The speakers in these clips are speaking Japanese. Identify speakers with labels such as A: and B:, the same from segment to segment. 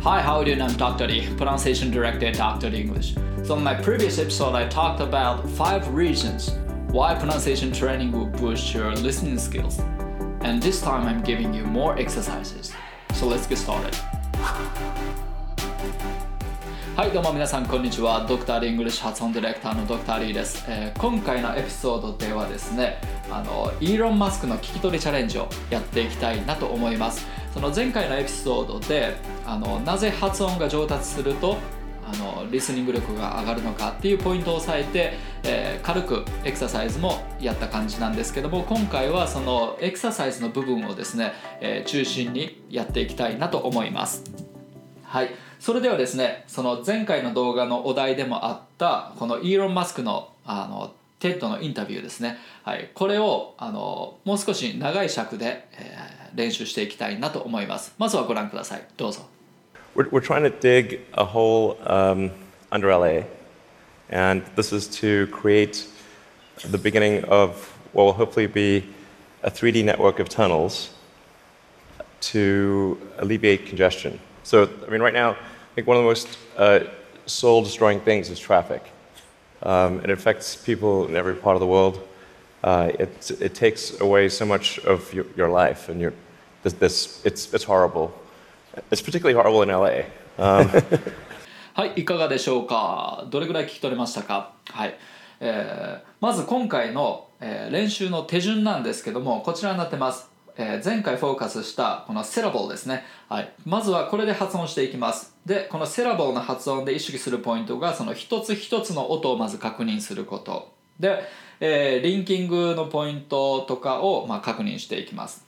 A: Hi, how are you doing? I'm Dr. Lee, pronunciation director at Dr. English. So, in my previous episode, I talked about five reasons why pronunciation training will boost your listening skills. And this time, I'm giving you more exercises. So, let's get started. はいどうも皆さんこんにちはドクターリングリッシュ発音ディレクターのドクターリーです、えー、今回のエピソードではですね あのイーロン・マスクの聞き取りチャレンジをやっていきたいなと思います。その前回のエピソードであのなぜ発音が上達するとあのリスニング力が上がるのかっていうポイントを押さえて、えー、軽くエクササイズもやった感じなんですけども今回はそのエクササイズの部分をですね、えー、中心にやっていきたいなと思います。はい。それではですねその前回の動画のお題でもあったこのイーロン・マスクのあの TED のインタビューですね、はい、これをあのもう少し長い尺で、えー練習していきたいなと思います。まずはご覧ください。どうぞ。
B: We're, trying to dig a hole um, under LA, and this is to create the beginning of what will hopefully be a 3D network of tunnels to alleviate congestion. So, I mean, right now, I think one of the most uh, soul destroying things is traffic. Um, it affects people in every part of the world. uh, it, it takes away so much of your, your life and your, this, this, it's, it's horrible. It's particularly horrible in LA. Um,
A: はい、いかがでしょうかどれぐらい聞き取れましたかはい。えー、まず今回の、えー、練習の手順なんですけども、こちらになってます。 えー、前回フォーカスしたこのセラボルですね、はい、まずはこれで発音していきます。でこのセラボルの発音で意識するポイントがその一つ一つの音をまず確認すること。でえー、リンキングのポイントとかを、まあ、確認していきます。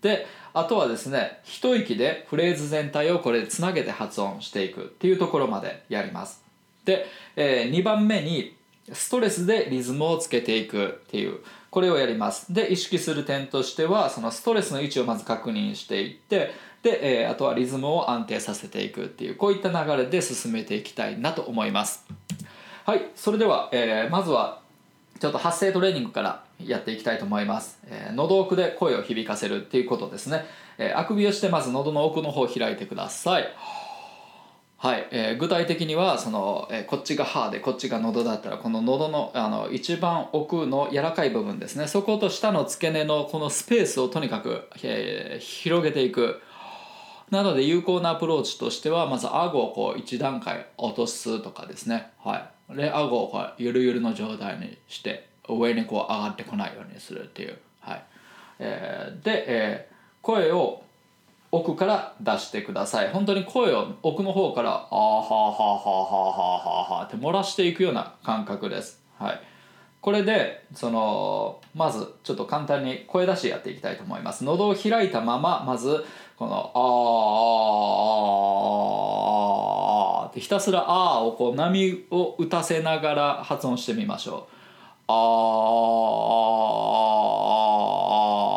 A: であとはですね一息でフレーズ全体をこれでつなげて発音していくっていうところまでやります。で、えー、2番目にストレスでリズムをつけていくっていうこれをやります。で意識する点としてはそのストレスの位置をまず確認していってで、えー、あとはリズムを安定させていくっていうこういった流れで進めていきたいなと思います。はいそれでは、えー、まずはちょっと発声トレーニングからやっていきたいと思います、えー、喉奥で声を響かせるっていうことですね、え、あくびをしてまず喉の奥の方を開いてください。はい、えー、具体的にはその、えー、こっちが歯でこっちが喉だったらこの喉のあの一番奥の柔らかい部分ですね。そこと下の付け根のこのスペースをとにかく、えー、広げていく。なので有効なアプローチとしてはまず顎をこう1段階落とすとかですね。はい。で顎をこうゆるゆるの状態にして上にこう上がってこないようにするっていう、はい。えー、で、えー、声を奥から出してください本当に声を奥の方から「あーはーはーはーはーはーはーって漏らしていくような感覚です、はい、これでそのまずちょっと簡単に声出しやっていきたいと思います喉を開いたまままずこの「あーあーあーってひたすら「あ」をこう波を打たせながら発音してみましょう。あはい、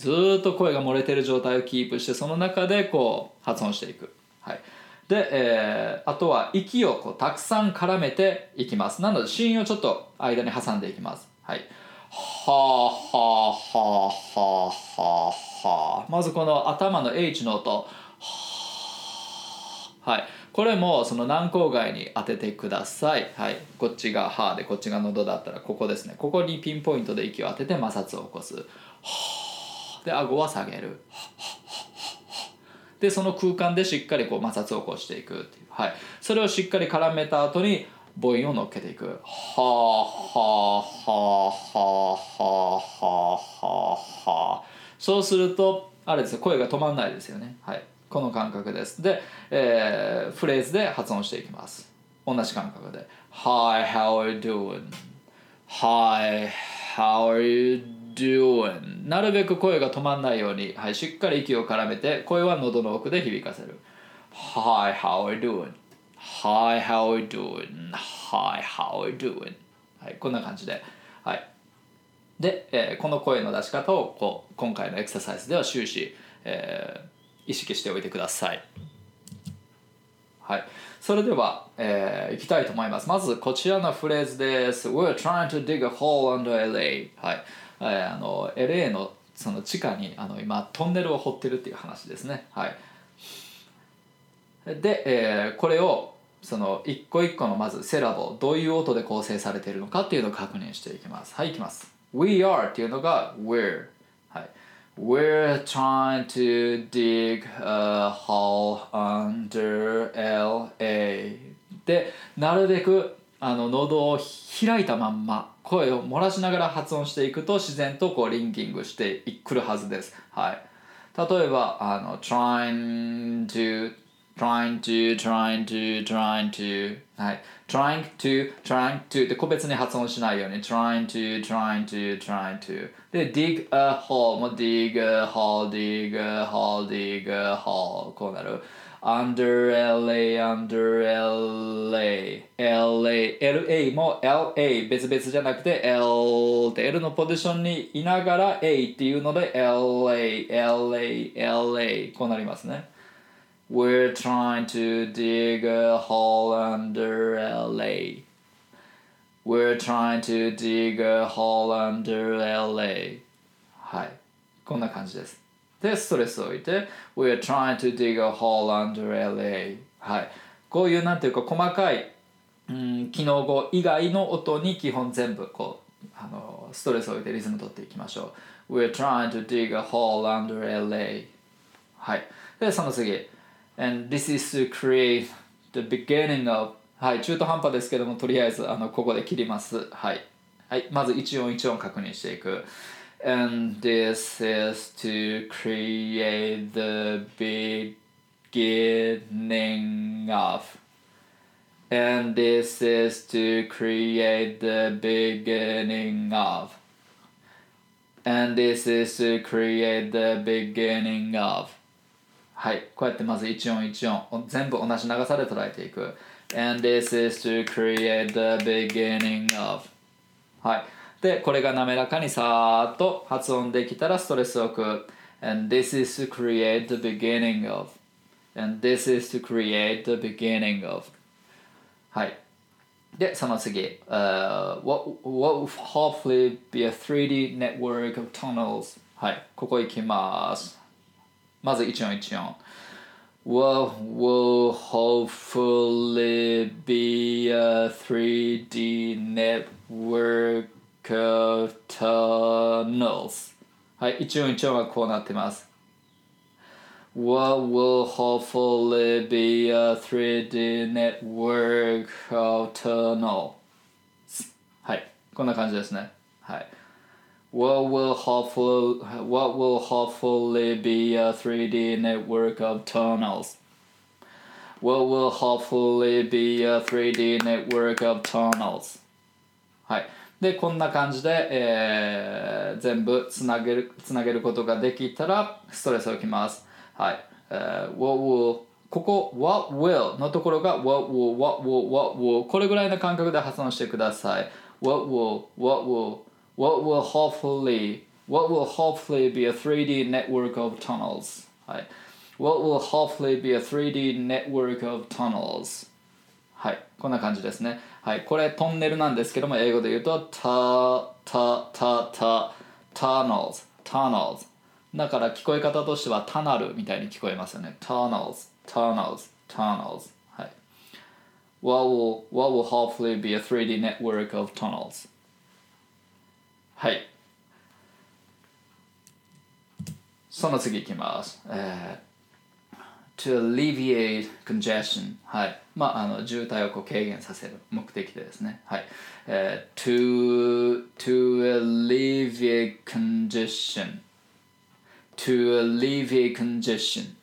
A: ずっと声が漏れてる状態をキープしてその中でこう発音していく。はい、で、えー、あとは息をこうたくさん絡めていきます。なので子音をちょっと間に挟んでいきます。はい。はあはあはあはあはあまずこの頭の H の音はい、これもその軟口蓋に当ててください、はい、こっちが歯でこっちが喉だったらここですねここにピンポイントで息を当てて摩擦を起こすで顎は下げる。でその空間でしっかりこう摩擦を起こしていくっていう、はい、それをしっかり絡めた後に母音を乗っけていく。はあはあはあはあはあはあはあそうするとあれです声が止まんないですよね。はい。この感覚です。で、えー、フレーズで発音していきます。同じ感覚で。Hi, how are you doing? Hi, how are you doing? なるべく声が止まらないように、はい、しっかり息を絡めて声は喉の奥で響かせる Hi, how are you doing? Hi, how are you doing? Hi, how are you doing? はい、こんな感じで、はい、で、えー、この声の出し方をこう今回のエクササイズでは終始、えー意識しておいてください。はい。それでは、えー、いきたいと思います。まずこちらのフレーズです。We're trying to dig a hole under LA. はい。あの LA のその地下にあの今トンネルを掘ってるっていう話ですね。はい。で、えーこれをその一個一個のまずセラボどういう音で構成されているのかっていうのを確認していきます。はいいきます。We are っていうのが We're はい。We're trying to dig a hole under LA でなるべくあの喉を開いたまんま声を漏らしながら発音していくと自然とこうリンキングしてくるはずですはい例えばあの trying to trying to trying to trying to はい trying to trying to って個別に発音しないように trying to trying to trying to で dig a hole も dig a hole dig a hole dig a hole こうなる under LA under LA LA LA も LA 別々じゃなくて L って L のポジションにいながら A っていうので LA LA LA こうなりますね We're trying to dig a hole under LA. We're trying to dig a hole under LA. はい。こんな感じです。で、ストレスを置いて、We're trying to dig a hole under LA. はい。こういうなんていうか細かい、うん、機能語以外の音に基本全部こう、あの、ストレスを置いてリズム取っていきましょう。We're trying to dig a hole under LA. はい。で、その次。And this is to create the beginning of はい、中途半端ですけども、とりあえずあのここで切ります。はい。はい、まず一音一音確認していく。And this is to create the beginning of. And this is to create the beginning of. And this is to create the beginning of. はい、こうやってまず一音一音全部同じ長さで捉えていく。And this is to create the beginning of. はい。 で、これが滑らかにさーっと発音できたらストレスを置く。And this is to create the beginning of. And this is to create the beginning of. はい。で、その次。Uh, what, what will hopefully be a 3D network of tunnels. はい。ここ行きます。まず一音一音。What will hopefully be a 3D network of tunnels. はい、一音一音はこうなってます。What will hopefully be a 3D network of tunnels. はい、こんな感じですね。はい。What will hopefully what will hopefully be a 3D network of tunnels? What will hopefully be a 3D network of tunnels? はい。 で、こんな感じで、えー全部つなげる、つなげることができたら、ストレスをきます。はい。えー what will ここ what will のところが what will, what will, what will これぐらいの感覚で発音してください。what will, what will, what will hopefully, what will hopefully be a 3D network of tunnels. はい。What will hopefully be a 3D network of tunnels. はい。こんな感じですね。はい、これトンネルなんですけども英語で言うとタタタタ tunnels tunnels だから聞こえ方としてはタナルみたいに聞こえますよね。 tunnels tunnels tunnels はいはい。その次いきます。えー、to alleviate congestion はいまああの渋滞をこう軽減させる目的でですねはい、えー to to alleviate congestion to alleviate congestion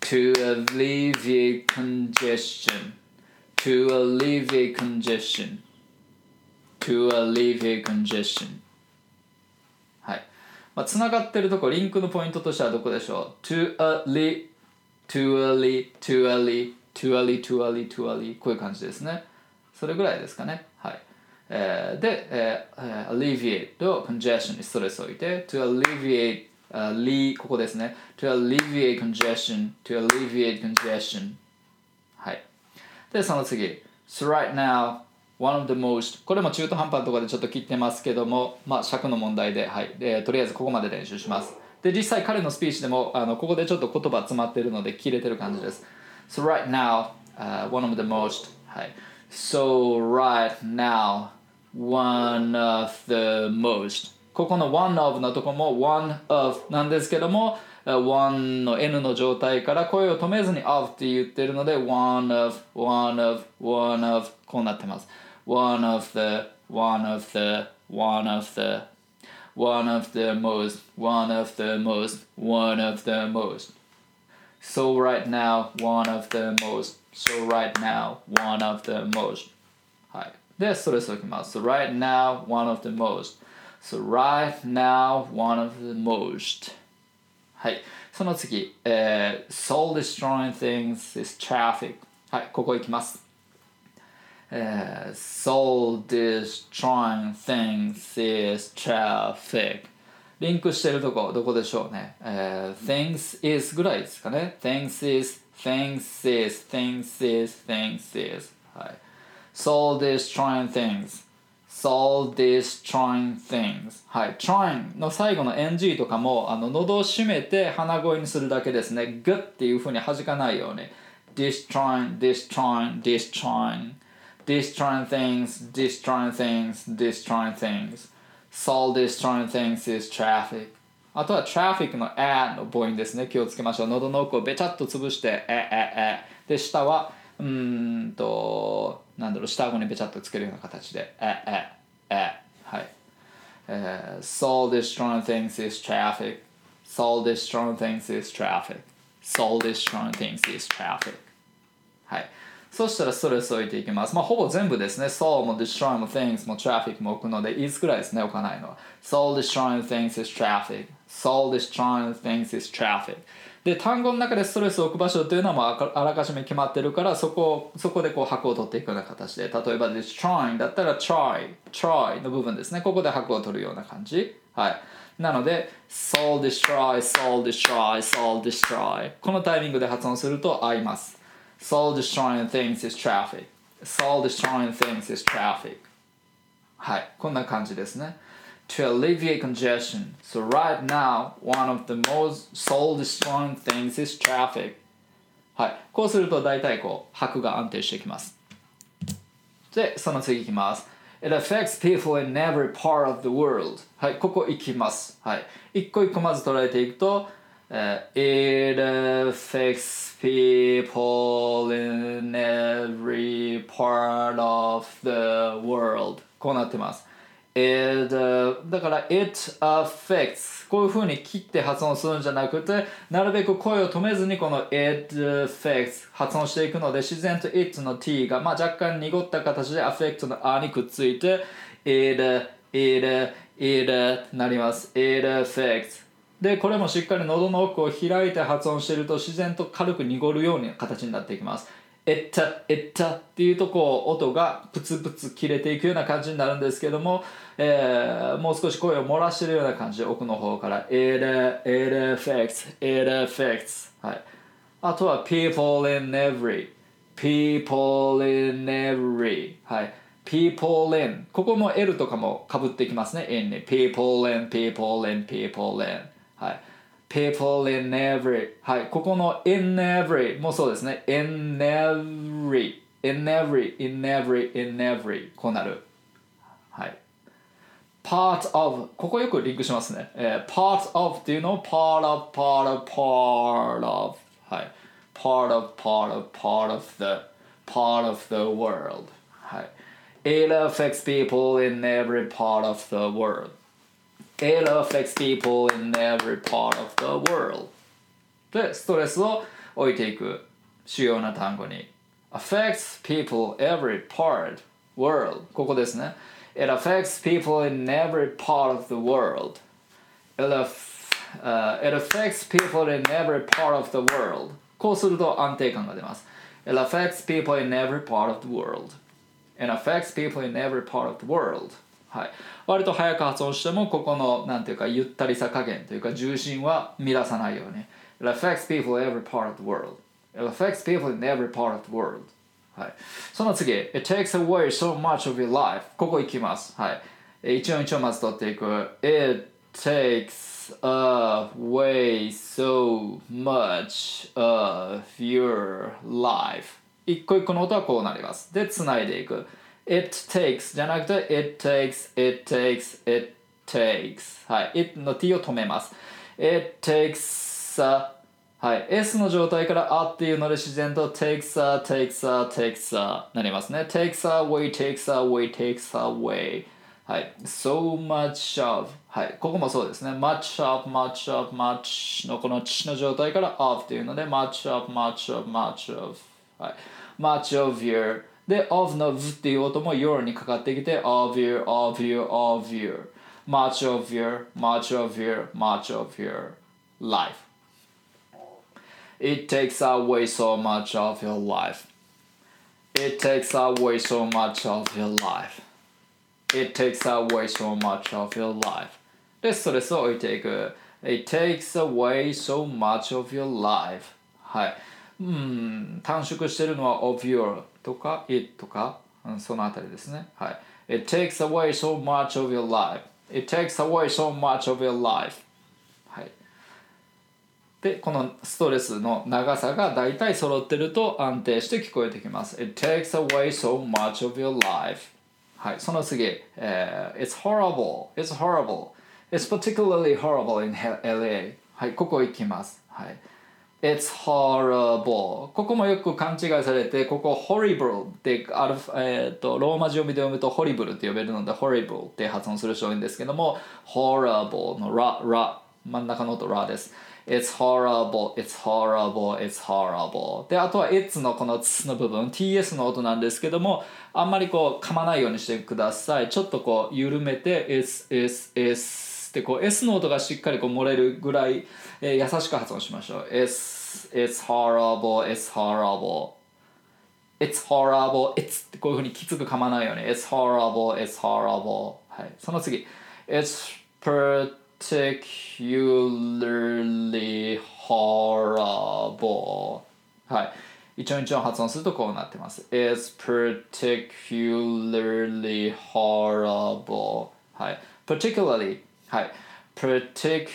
A: to alleviate congestion to alleviate congestion to alleviate congestion はい。まあ、つながってるとこ、リンクのポイントとしてはどこでしょう ?to early, too early, too early, too early, too early, too early こういう感じですね。それぐらいですかね。はい。えーで、えーえー alleviate と congestion にストレスを置いて to alleviate, uh, le ここですね。to alleviate congestion, to alleviate congestion はい。で、その次。So right now, one of the most これも中途半端なところでちょっと切ってますけども、まあ尺の問題で、はい。でとりあえずここまで練習します。で実際彼のスピーチでもあのここでちょっと言葉詰まってるので切れてる感じです So right now、uh, one of the most はい So right now one of the most ここの one of のとこも one of なんですけども one の n の状態から声を止めずに of って言ってるので one of one of one of こうなってます one of the one of the one of the one of the most one of the most one of the most so right now one of the most so right now one of the most はいでストレスをきます so right now one of the most so right now one of the most はいその次、えー、soul destroying things is traffic はいここいきます えー、soul destroying things is traffic リンクしてるとこどこでしょうね、えー、things is ぐらいですかね things is things is things is things is はい soul destroying things soul destroying things はい trying の最後の ng とかもあの喉を閉めて鼻声にするだけですねグッっていうふうに弾かないように destroying destroying destroying destroying things, destroying things, destroying things. Soul destroying things is traffic. あとは traffic の a の母音ですね。気をつけましょう。喉の奥をべちゃっと潰して、え、え、え。で、下は、うんと、なんだろう、下顎にべちゃっとつけるような形で、え、え、え。はい。えー、soul destroying things is traffic. Soul destroying things is traffic. Soul destroying things is traffic. はい。 そしたらストレスを置いていきます。まあ、ほぼ全部ですね。soul も destroy も things も traffic も置くので、いつくらいですね、置かないのは。soul destroying things is traffic. soul destroying things is traffic. で、単語の中でストレスを置く場所というのはもうあらかじめ決まってるから、そこそこでこう拍を取っていくような形で、例えば destroying だったら try, try の部分ですね。ここで拍を取るような感じ。はい。なので、soul destroy, soul destroy, soul destroy このタイミングで発音すると合います。soul destroying things is traffic soul destroying things is traffic はいこんな感じですね to alleviate congestion so right now one of the most soul destroying things is traffic はいこうすると大体こう拍が安定してきますでその次いきます It affects people in every part of the world はいここいきますはい一個一個まず捉えていくと Uh, it affects people in every part of the world. こうなってます。It、uh, だから it affects. こういう風に切って発音するんじゃなくてなるべく声を止めずにこの it affects 発音していくので自然と it の t が、まあ、若干濁った形で affect の a にくっついて it it it なります。It affects. でこれもしっかり喉の奥を開いて発音していると自然と軽く濁るような形になっていきます。えったえったっていうとこう音がプツプツ切れていくような感じになるんですけども、えー、もう少し声を漏らしてるような感じで奥の方から It, it affects it affects はい。あとは people in every people in every はい。people in ここも L とかもかぶってきますね in に。people in people in people in。people in every はい。ここの in every もそうですね。in every in every in every in every こうなる。はい。part of ここよくリンクしますね。えー、part of っていうのを part of part of part of はい。part of part of part of the part of the world はい。It affects people in every part of the world It affects people in every part of the world でストレスを置いていく主要な単語に affects people every part world ここですね It affects people in every part of the world It, uh, it affects people in every part of the world こうすると安定感が出ます It affects people in every part of the world It affects people in every part of the world はい、割と早く発音してもここのなんていうかゆったりさ加減というか重心は乱さないように It affects people in every part of the world It affects people in every part of the world はい、その次 It takes away so much of your life ここいきます、はい、一音一音まず取っていく It takes away so much of your life 一個一個の音はこうなりますでつないでいく it takes じゃなくて it takes it takes it takes はい it の t を止めます it takes a はい、S の状態からあっていうので自然と takes a, takes a, takes a なりますね。takes away, takes away, takes away はい、so much of はい、ここもそうですね。much of, much of, much のこの地の状態から of っていうので much of, much of, much of はい、much of your で of の v っていう音も your にかかってきて of your, of your, of your much of your, much of your, much of your life It takes away so much of your life. It takes away so much of your life. It takes away so much of your life. で、ストレスを置いていく。It takes away so much of your life. はい。うん、短縮してるのは of your とか it とか、うん、そのあたりですね。はい。It takes away so much of your life. It takes away so much of your life. はいでこのストレスの長さが大体揃ってると安定して聞こえてきます。It takes away so much of your life. はい、その次、uh, It's horrible. It's horrible. It's particularly horrible in LA. はい、ここ行きます。はい。It's horrible. ここもよく勘違いされて、ここ horrible ってある、えーと、ローマ字読みで読むと horrible って呼べるので horrible って発音する人多いんですけども horrible のラ、ラ、真ん中の音ラです。It's horrible, it's horrible, it's horrible であとは It's のこのつの部分 TS の音なんですけどもあんまりこう噛まないようにしてくださいちょっとこう緩めて It's, It's, It's ってこう S の音がしっかりこう漏れるぐらい、えー、優しく発音しましょう S It's horrible, It's horrible It's horrible, It's ってこういうふうにきつく噛まないように It's horrible, It's horrible はいその次 It's particularly horrible はい一音一音発音するとこうなってます It's particularly horrible はい particularly はい partic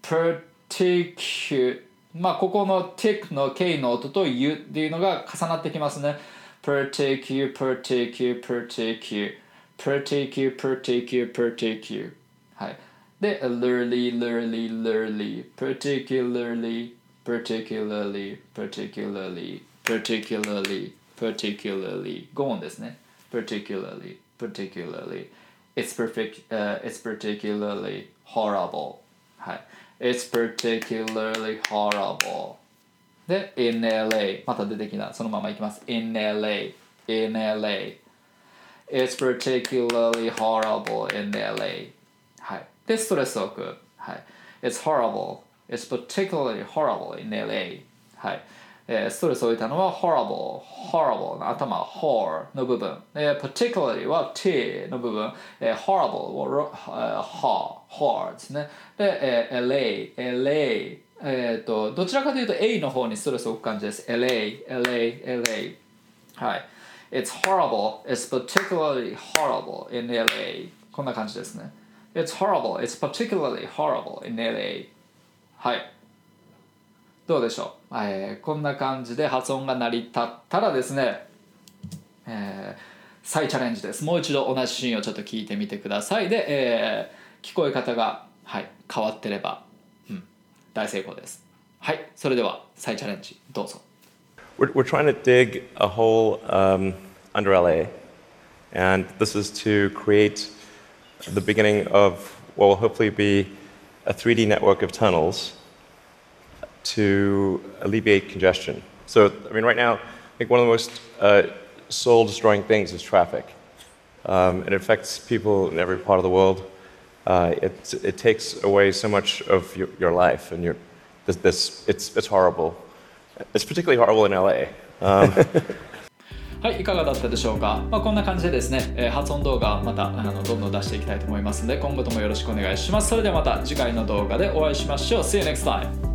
A: particu まあここの tick の K の音と U っていうのが重なってきますね particu particu particu particu particu particu はいで、literally, literally, literally, particularly, particularly, particularly, particularly, particularly, 5音ですね。particularly, particularly, it's perfect, uh, it's particularly horrible. はい。it's particularly horrible. で、in LA、また出てきた、そのままいきます。in LA, in LA, it's particularly horrible in LA. はい。で、ストレスを置く。はい。It's horrible. It's particularly horrible in LA. はい。 えー、ストレスを置いたのは horrible, horrible の頭、hor の部分。えー、particularly は t の部分。えー、horrible は、uh, ha, hor ですね。で、えー、LA, LA え、ー、と、どちらかというと A の方にストレスを置く感じです。LA, LA, LA。はい。It's horrible. It's particularly horrible in LA. こんな感じですね。It's horrible. It's particularly horrible in LA. はい。どうでしょう、えー、こんな感じで発音が成り立ったらですね、えー、再チャレンジです。もう一度同じシーンをちょっと聞いてみてください。で、えー、聞こえ方が、はい、変わってれば、うん、大成功です。はい、それでは再チャレンジどうぞ。
B: We're, we're trying to dig a hole um, under LA, and this is to create the beginning of what will hopefully be a 3D network of tunnels to alleviate congestion. So, I mean, right now, I think one of the most uh, soul destroying things is traffic. Um, it affects people in every part of the world. Uh, it, it takes away so much of your, your life, and your, this, this, it's, it's horrible. It's particularly horrible in LA. Um,
A: はい、いかがだったでしょうか、まあ、こんな感じでですね、えー、発音動画またあのどんどん出していきたいと思いますので今後ともよろしくお願いしますそれではまた次回の動画でお会いしましょう See you next time!